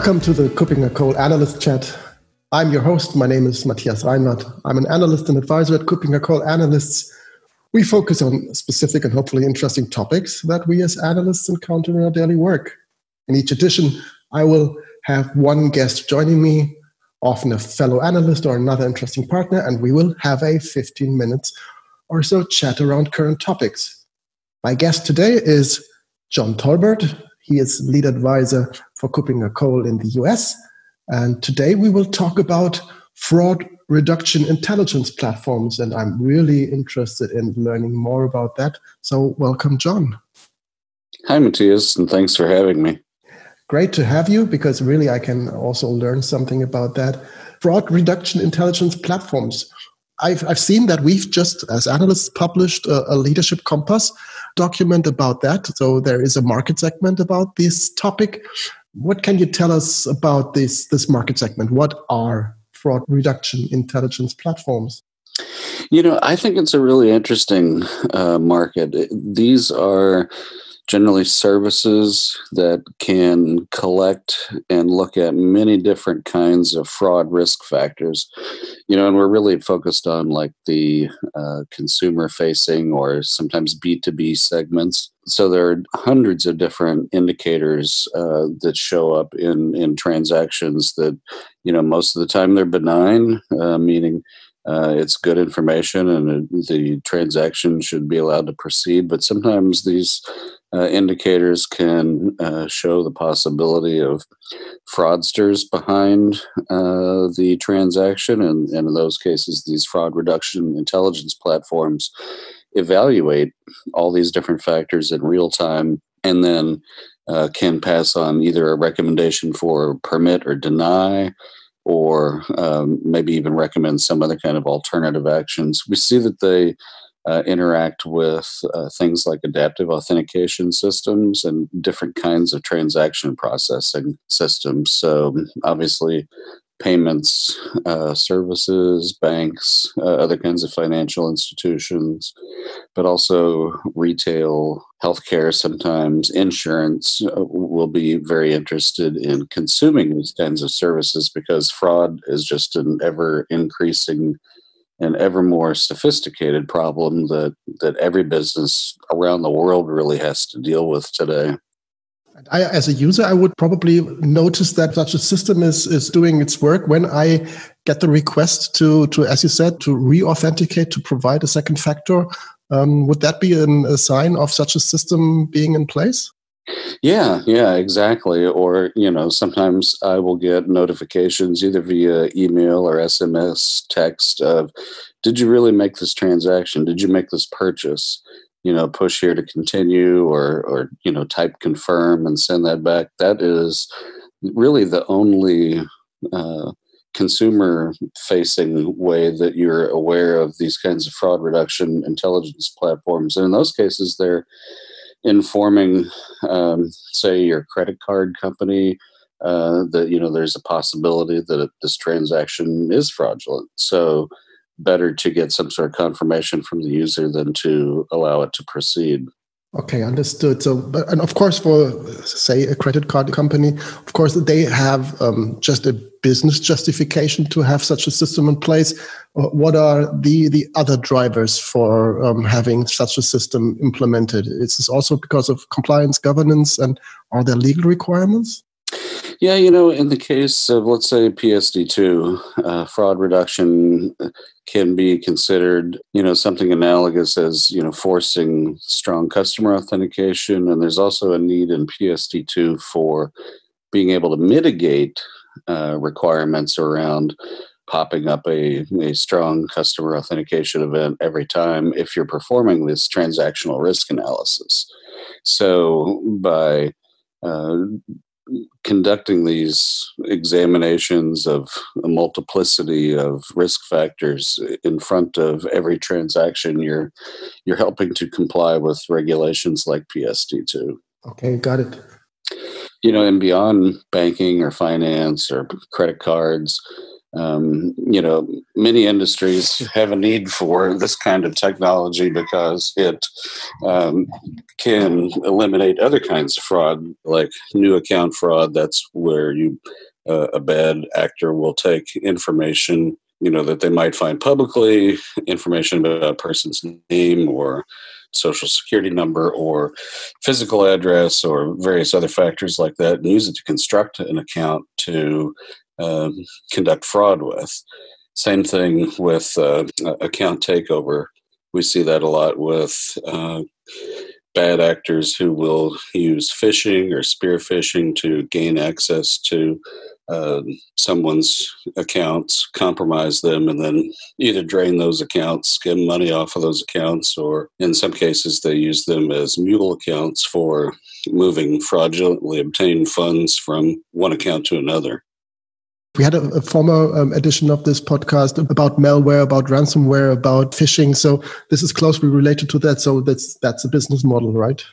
Welcome to the Kuppinger Cole Analyst Chat. I'm your host. My name is Matthias Reinwarth. I'm an analyst and advisor at Kuppinger Cole Analysts. We focus on specific and hopefully interesting topics that we as analysts encounter in our daily work. In each edition, I will have one guest joining me, often a fellow analyst or another interesting partner, and we will have a 15 minutes or so chat around current topics. My guest today is John Tolbert. He is lead advisor for Kuppinger Cole in the US. And today we will talk about fraud reduction intelligence platforms. And I'm really interested in learning more about that. So, welcome, John. Hi, Matthias, and thanks for having me. Great to have you because really I can also learn something about that. Fraud reduction intelligence platforms. I've, I've seen that we've just, as analysts, published a, a leadership compass document about that. So there is a market segment about this topic. What can you tell us about this, this market segment? What are fraud reduction intelligence platforms? You know, I think it's a really interesting uh, market. These are generally services that can collect and look at many different kinds of fraud risk factors. You know and we're really focused on like the uh, consumer facing or sometimes b2b segments. So there are hundreds of different indicators uh, that show up in in transactions that you know most of the time they're benign uh, meaning uh, it's good information and the transaction should be allowed to proceed. But sometimes these uh, indicators can uh, show the possibility of fraudsters behind uh, the transaction. And, and, in those cases, these fraud reduction intelligence platforms evaluate all these different factors in real time and then uh, can pass on either a recommendation for permit or deny. Or um, maybe even recommend some other kind of alternative actions. We see that they uh, interact with uh, things like adaptive authentication systems and different kinds of transaction processing systems. So, obviously, payments, uh, services, banks, uh, other kinds of financial institutions, but also retail, healthcare, sometimes insurance uh, will be very interested in consuming these kinds of services because fraud is just an ever increasing an ever more sophisticated problem that that every business around the world really has to deal with today. I, as a user, I would probably notice that such a system is is doing its work when I get the request to to, as you said, to re-authenticate to provide a second factor. Um, would that be an, a sign of such a system being in place? Yeah, yeah, exactly. Or, you know, sometimes I will get notifications either via email or SMS text of, did you really make this transaction? Did you make this purchase? You know, push here to continue or, or, you know, type confirm and send that back. That is really the only uh, consumer facing way that you're aware of these kinds of fraud reduction intelligence platforms. And in those cases, they're informing, um, say, your credit card company uh, that you know there's a possibility that this transaction is fraudulent. So better to get some sort of confirmation from the user than to allow it to proceed. Okay, understood. So, but, and of course, for say a credit card company, of course, they have um, just a business justification to have such a system in place. Uh, what are the the other drivers for um, having such a system implemented? Is this also because of compliance, governance, and are there legal requirements? Yeah, you know, in the case of, let's say, PSD2, uh, fraud reduction can be considered, you know, something analogous as, you know, forcing strong customer authentication. And there's also a need in PSD2 for being able to mitigate uh, requirements around popping up a, a strong customer authentication event every time if you're performing this transactional risk analysis. So by uh, conducting these examinations of a multiplicity of risk factors in front of every transaction you're you're helping to comply with regulations like PSD2 okay got it. You know and beyond banking or finance or credit cards um, you know, many industries have a need for this kind of technology because it um, can eliminate other kinds of fraud, like new account fraud. That's where you uh, a bad actor will take information, you know, that they might find publicly, information about a person's name or social security number or physical address or various other factors like that and use it to construct an account to um, conduct fraud with. Same thing with uh, account takeover. We see that a lot with uh, bad actors who will use phishing or spear phishing to gain access to uh, someone's accounts, compromise them, and then either drain those accounts, skim money off of those accounts, or in some cases, they use them as mule accounts for moving fraudulently obtained funds from one account to another. We had a, a former um, edition of this podcast about malware, about ransomware, about phishing. So this is closely related to that. So that's that's a business model, right?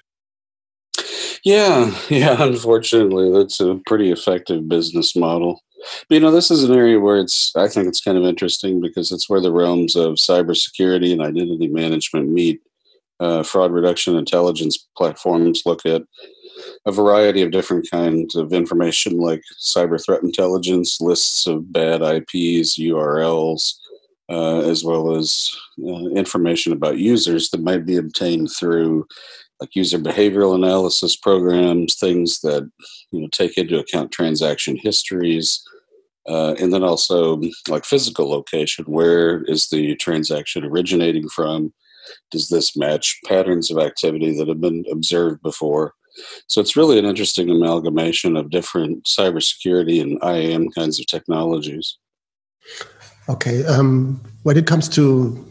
Yeah, yeah. Unfortunately, that's a pretty effective business model. But, you know, this is an area where it's I think it's kind of interesting because it's where the realms of cybersecurity and identity management meet. Uh, fraud reduction intelligence platforms look at a variety of different kinds of information like cyber threat intelligence, lists of bad IPs, URLs, uh, as well as uh, information about users that might be obtained through like user behavioral analysis programs, things that you know take into account transaction histories, uh, and then also like physical location. Where is the transaction originating from? Does this match patterns of activity that have been observed before? So it's really an interesting amalgamation of different cybersecurity and IAM kinds of technologies. Okay. Um, when it comes to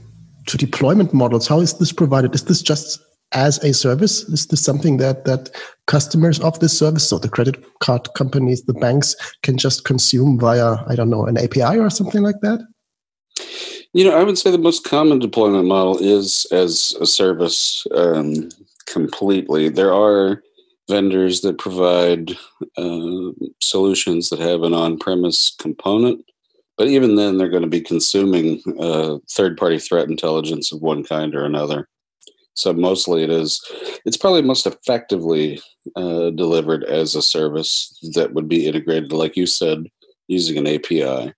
to deployment models, how is this provided? Is this just as a service? Is this something that that customers of this service, so the credit card companies, the banks, can just consume via I don't know an API or something like that? You know, I would say the most common deployment model is as a service um, completely. There are vendors that provide uh, solutions that have an on-premise component. But even then they're going to be consuming uh, third-party threat intelligence of one kind or another. So mostly it is it's probably most effectively uh, delivered as a service that would be integrated like you said using an api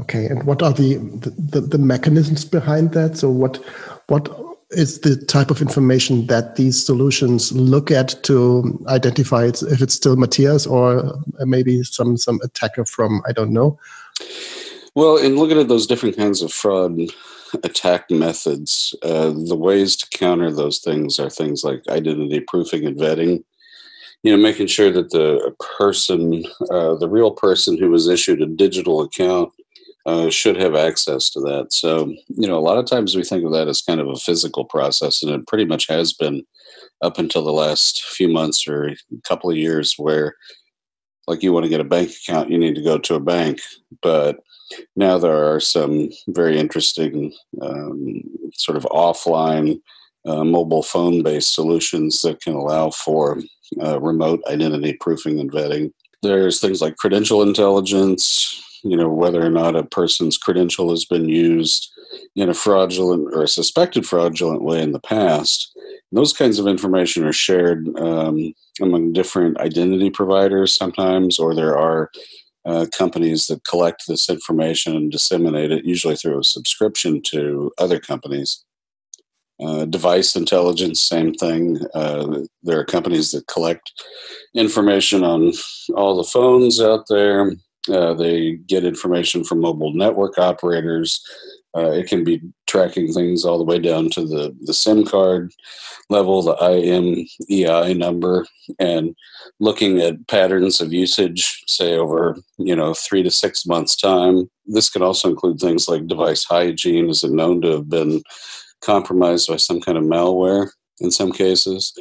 okay and what are the the, the mechanisms behind that? So what what is the type of information that these solutions look at to identify if it's still Matthias or maybe some some attacker from I don't know. Well, in looking at those different kinds of fraud attack methods, uh, the ways to counter those things are things like identity proofing and vetting. You know, making sure that the person, uh, the real person who was issued a digital account, uh, should have access to that. So, you know, a lot of times we think of that as kind of a physical process, and it pretty much has been up until the last few months or a couple of years where, like, you want to get a bank account, you need to go to a bank. But now there are some very interesting um, sort of offline uh, mobile phone based solutions that can allow for uh, remote identity proofing and vetting. There's things like credential intelligence, you know whether or not a person's credential has been used in a fraudulent or a suspected fraudulent way in the past. And those kinds of information are shared um, among different identity providers sometimes, or there are uh, companies that collect this information and disseminate it, usually through a subscription to other companies. Uh, device intelligence, same thing. Uh, there are companies that collect information on all the phones out there, uh, they get information from mobile network operators. Uh, it can be tracking things all the way down to the, the SIM card level, the IMEI number, and looking at patterns of usage, say over you know three to six months time. This can also include things like device hygiene. Is it known to have been compromised by some kind of malware in some cases?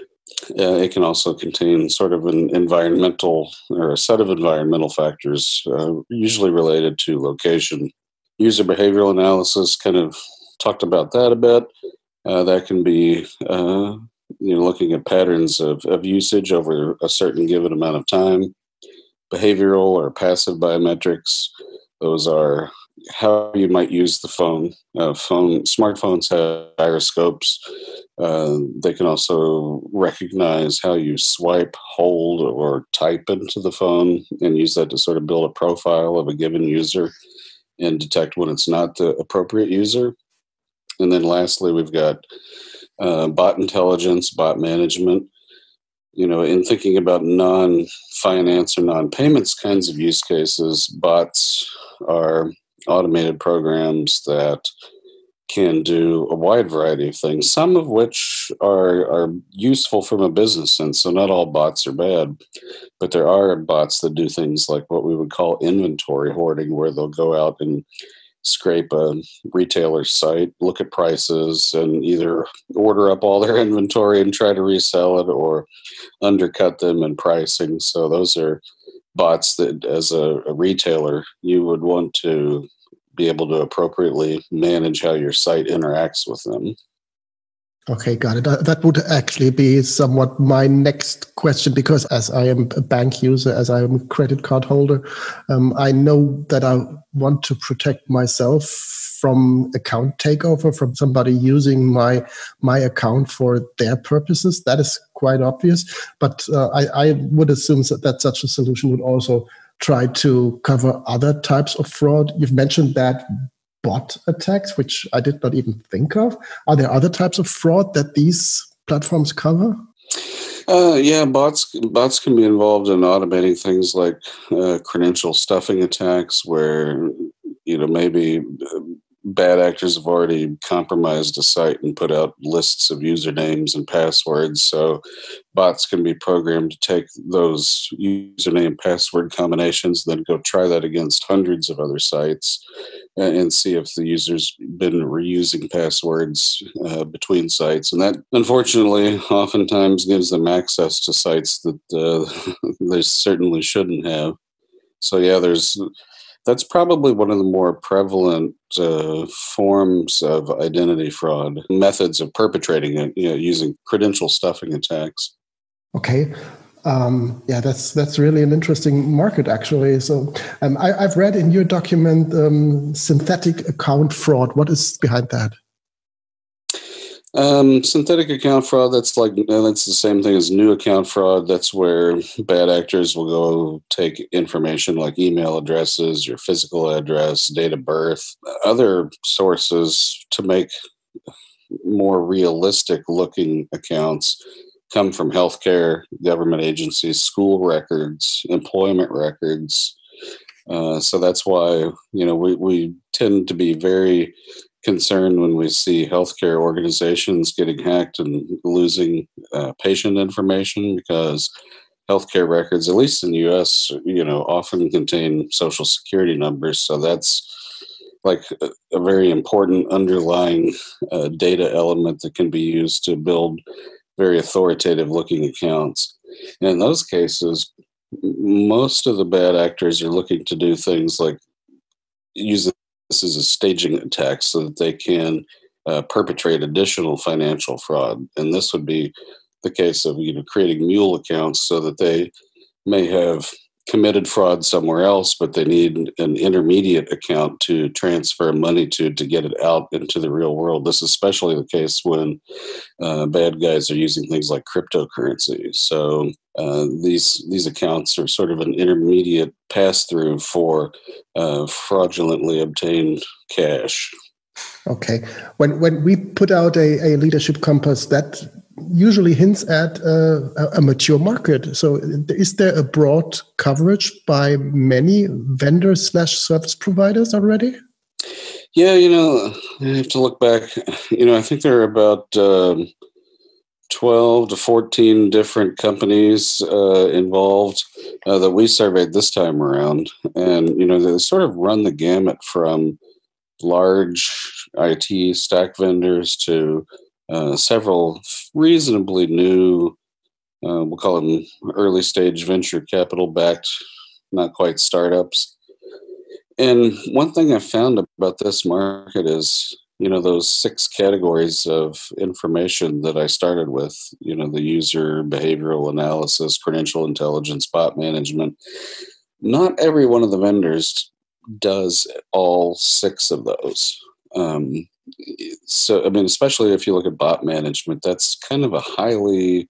Uh, it can also contain sort of an environmental or a set of environmental factors, uh, usually related to location. User behavioral analysis kind of talked about that a bit. Uh, that can be uh, you know looking at patterns of, of usage over a certain given amount of time. Behavioral or passive biometrics, those are how you might use the phone. Uh, phone smartphones have gyroscopes. Uh, they can also recognize how you swipe, hold, or type into the phone, and use that to sort of build a profile of a given user and detect when it's not the appropriate user. And then lastly, we've got uh, bot intelligence, bot management. You know, in thinking about non finance or non payments kinds of use cases, bots are automated programs that can do a wide variety of things, some of which are, are useful from a business sense. So, not all bots are bad, but there are bots that do things like what we would call inventory hoarding, where they'll go out and scrape a retailer's site, look at prices, and either order up all their inventory and try to resell it or undercut them in pricing. So, those are bots that, as a, a retailer, you would want to be able to appropriately manage how your site interacts with them. Okay, got it. That would actually be somewhat my next question because as I am a bank user, as I am a credit card holder, um, I know that I want to protect myself from account takeover from somebody using my my account for their purposes. That is quite obvious, but uh, I, I would assume that, that such a solution would also try to cover other types of fraud. You've mentioned that bot attacks, which I did not even think of. Are there other types of fraud that these platforms cover? Uh, yeah, bots bots can be involved in automating things like uh, credential stuffing attacks, where you know maybe bad actors have already compromised a site and put out lists of usernames and passwords. So bots can be programmed to take those username password combinations, then go try that against hundreds of other sites and see if the user's been reusing passwords uh, between sites. And that, unfortunately, oftentimes gives them access to sites that uh, they certainly shouldn't have. So, yeah, there's that's probably one of the more prevalent uh, forms of identity fraud methods of perpetrating it you know, using credential stuffing attacks. Okay. Um, yeah that's that's really an interesting market actually. So um, I, have read in your document um, synthetic account fraud. What is behind that um, synthetic account fraud, that's like, that's the same thing as new account fraud. That's where bad actors will go take information like email addresses, your physical address, date of birth, other sources to make more realistic looking accounts come from healthcare, government agencies, school records, employment records. Uh, so that's why, you know, we, we tend to be very concerned when we see healthcare organizations getting hacked and losing uh, patient information because healthcare records, at least in the U.S., you know, often contain social security numbers. So that's like a, very important underlying uh, data element that can be used to build very authoritative looking accounts. And in those cases, most of the bad actors are looking to do things like use this is a staging attack so that they can uh, perpetrate additional financial fraud. And this would be the case of you know creating mule accounts so that they may have committed fraud somewhere else, but they need an intermediate account to transfer money to to get it out into the real world. This is especially the case when uh, bad guys are using things like cryptocurrency. So uh, these these accounts are sort of an intermediate pass through for uh, fraudulently obtained cash. Okay, when when we put out a, a leadership compass, that usually hints at a, a mature market. So, is there a broad coverage by many vendors slash service providers already? Yeah, you know, I have to look back. You know, I think there are about um, 12 to 14 different companies uh, involved uh, that we surveyed this time around. And, you know, they sort of run the gamut from large IT stack vendors to uh, several reasonably new, uh, we'll call them early stage venture capital backed, not quite startups. And one thing I found about this market is, you know, those six categories of information that I started with, you know, the user behavioral analysis, credential intelligence, bot management. Not every one of the vendors does all six of those. Um, so, I mean, especially if you look at bot management, that's kind of a highly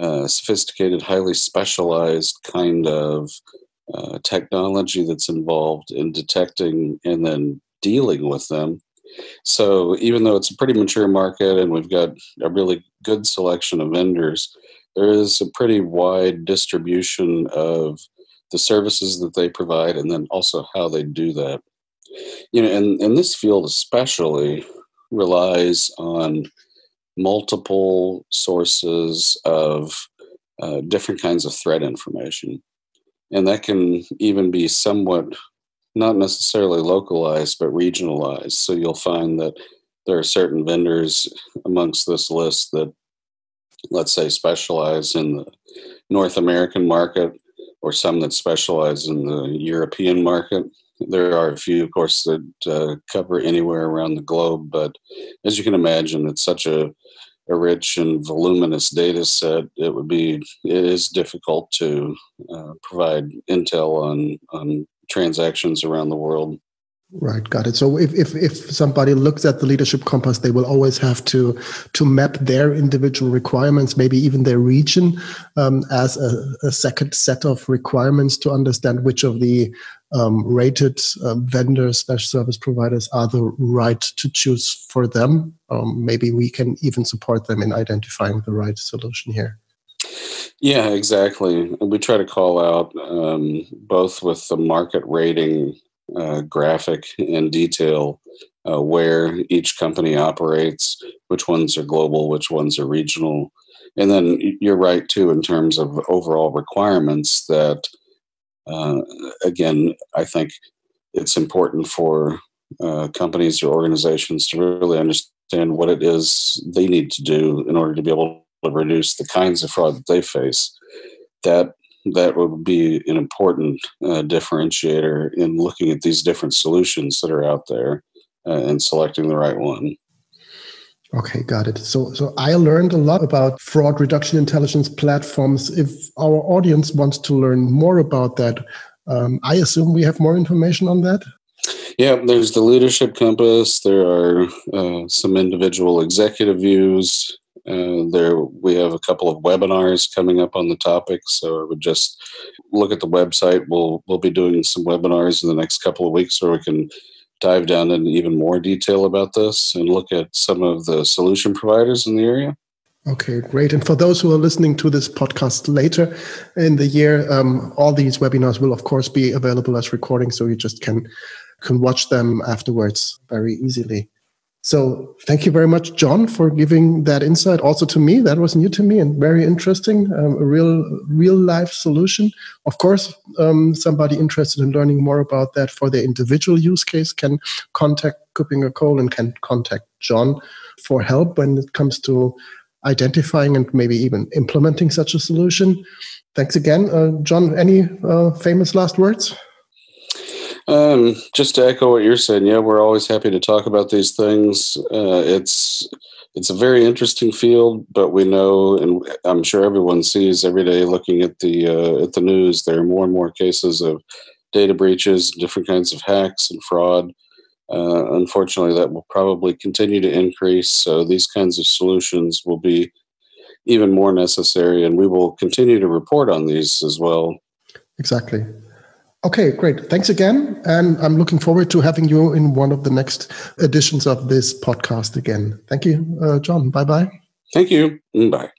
uh, sophisticated, highly specialized kind of uh, technology that's involved in detecting and then dealing with them. So, even though it's a pretty mature market and we've got a really good selection of vendors, there is a pretty wide distribution of the services that they provide and then also how they do that. You know, and, and this field especially relies on multiple sources of uh, different kinds of threat information. And that can even be somewhat not necessarily localized, but regionalized. So you'll find that there are certain vendors amongst this list that, let's say, specialize in the North American market or some that specialize in the European market. There are a few, of course, that uh, cover anywhere around the globe, but as you can imagine, it's such a, a rich and voluminous data set. It would be it is difficult to uh, provide intel on on transactions around the world. Right, got it. So if, if, if somebody looks at the leadership compass, they will always have to to map their individual requirements, maybe even their region, um, as a, a, second set of requirements to understand which of the um, rated uh, vendors slash service providers are the right to choose for them. Um, maybe we can even support them in identifying the right solution here. Yeah, exactly. We try to call out um, both with the market rating uh, graphic in detail uh, where each company operates, which ones are global, which ones are regional. And then you're right, too, in terms of overall requirements that, uh, again, I think it's important for uh, companies or organizations to really understand what it is they need to do in order to be able to reduce the kinds of fraud that they face. That that would be an important uh, differentiator in looking at these different solutions that are out there uh, and selecting the right one. Okay, got it. So, so I learned a lot about fraud reduction intelligence platforms. If our audience wants to learn more about that, um, I assume we have more information on that. Yeah, there's the leadership compass. There are uh, some individual executive views. Uh, there, we have a couple of webinars coming up on the topic, so I would just look at the website. We'll we'll be doing some webinars in the next couple of weeks, where we can dive down in even more detail about this and look at some of the solution providers in the area. Okay, great. And for those who are listening to this podcast later in the year, um, all these webinars will, of course, be available as recordings, so you just can can watch them afterwards very easily. So thank you very much, John, for giving that insight also to me. That was new to me and very interesting. Um, a real, real life solution. Of course, um, somebody interested in learning more about that for their individual use case can contact Kuppinger Cole and can contact John for help when it comes to identifying and maybe even implementing such a solution. Thanks again, uh, John. Any uh, famous last words? Um, just to echo what you're saying, yeah, we're always happy to talk about these things. Uh, it's it's a very interesting field, but we know, and I'm sure everyone sees every day looking at the uh, at the news, there are more and more cases of data breaches, different kinds of hacks and fraud. Uh, unfortunately, that will probably continue to increase. So these kinds of solutions will be even more necessary, and we will continue to report on these as well. Exactly. Okay, great. Thanks again. And I'm looking forward to having you in one of the next editions of this podcast again. Thank you, uh, John. Bye bye. Thank you. Bye.